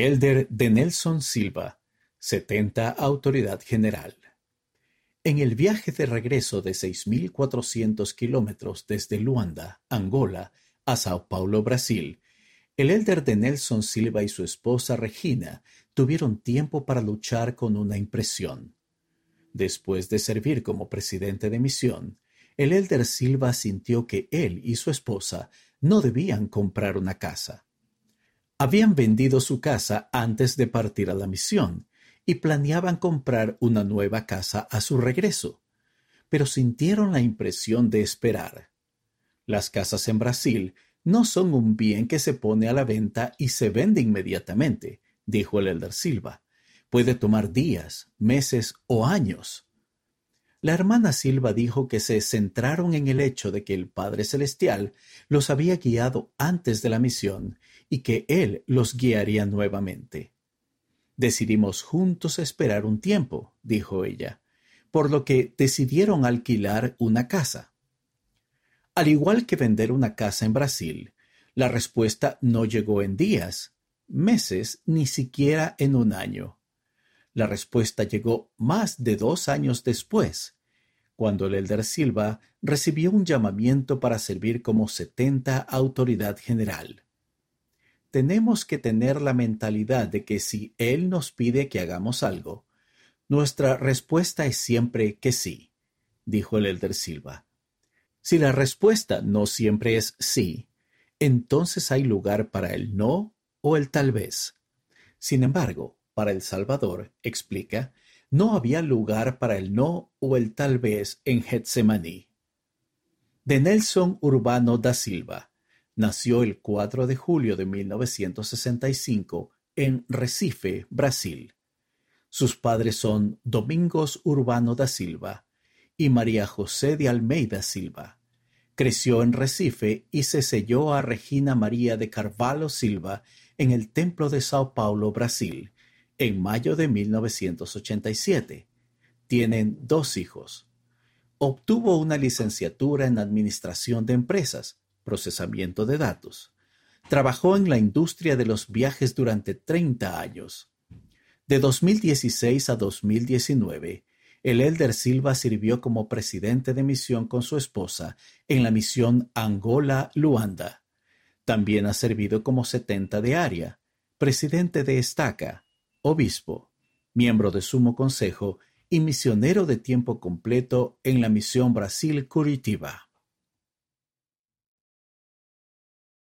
Elder de Nelson Silva, 70 Autoridad General. En el viaje de regreso de 6.400 kilómetros desde Luanda, Angola, a Sao Paulo, Brasil, el elder de Nelson Silva y su esposa Regina tuvieron tiempo para luchar con una impresión. Después de servir como presidente de misión, el elder Silva sintió que él y su esposa no debían comprar una casa. Habían vendido su casa antes de partir a la misión y planeaban comprar una nueva casa a su regreso, pero sintieron la impresión de esperar. Las casas en Brasil no son un bien que se pone a la venta y se vende inmediatamente, dijo el elder Silva. Puede tomar días, meses o años. La hermana Silva dijo que se centraron en el hecho de que el Padre Celestial los había guiado antes de la misión y que Él los guiaría nuevamente. Decidimos juntos esperar un tiempo, dijo ella, por lo que decidieron alquilar una casa. Al igual que vender una casa en Brasil, la respuesta no llegó en días, meses, ni siquiera en un año. La respuesta llegó más de dos años después, cuando el elder Silva recibió un llamamiento para servir como setenta autoridad general. Tenemos que tener la mentalidad de que si Él nos pide que hagamos algo, nuestra respuesta es siempre que sí, dijo el elder Silva. Si la respuesta no siempre es sí, entonces hay lugar para el no o el tal vez. Sin embargo, para El Salvador, explica, no había lugar para el no o el tal vez en Getsemaní. De Nelson Urbano da Silva, nació el 4 de julio de 1965 en Recife, Brasil. Sus padres son Domingos Urbano da Silva y María José de Almeida Silva. Creció en Recife y se selló a Regina María de Carvalho Silva en el Templo de Sao Paulo, Brasil, en mayo de 1987. Tienen dos hijos. Obtuvo una licenciatura en Administración de Empresas, Procesamiento de Datos. Trabajó en la industria de los viajes durante 30 años. De 2016 a 2019, el Elder Silva sirvió como presidente de misión con su esposa en la misión Angola-Luanda. También ha servido como 70 de área, presidente de Estaca, obispo, miembro de Sumo Consejo y misionero de tiempo completo en la Misión Brasil Curitiba.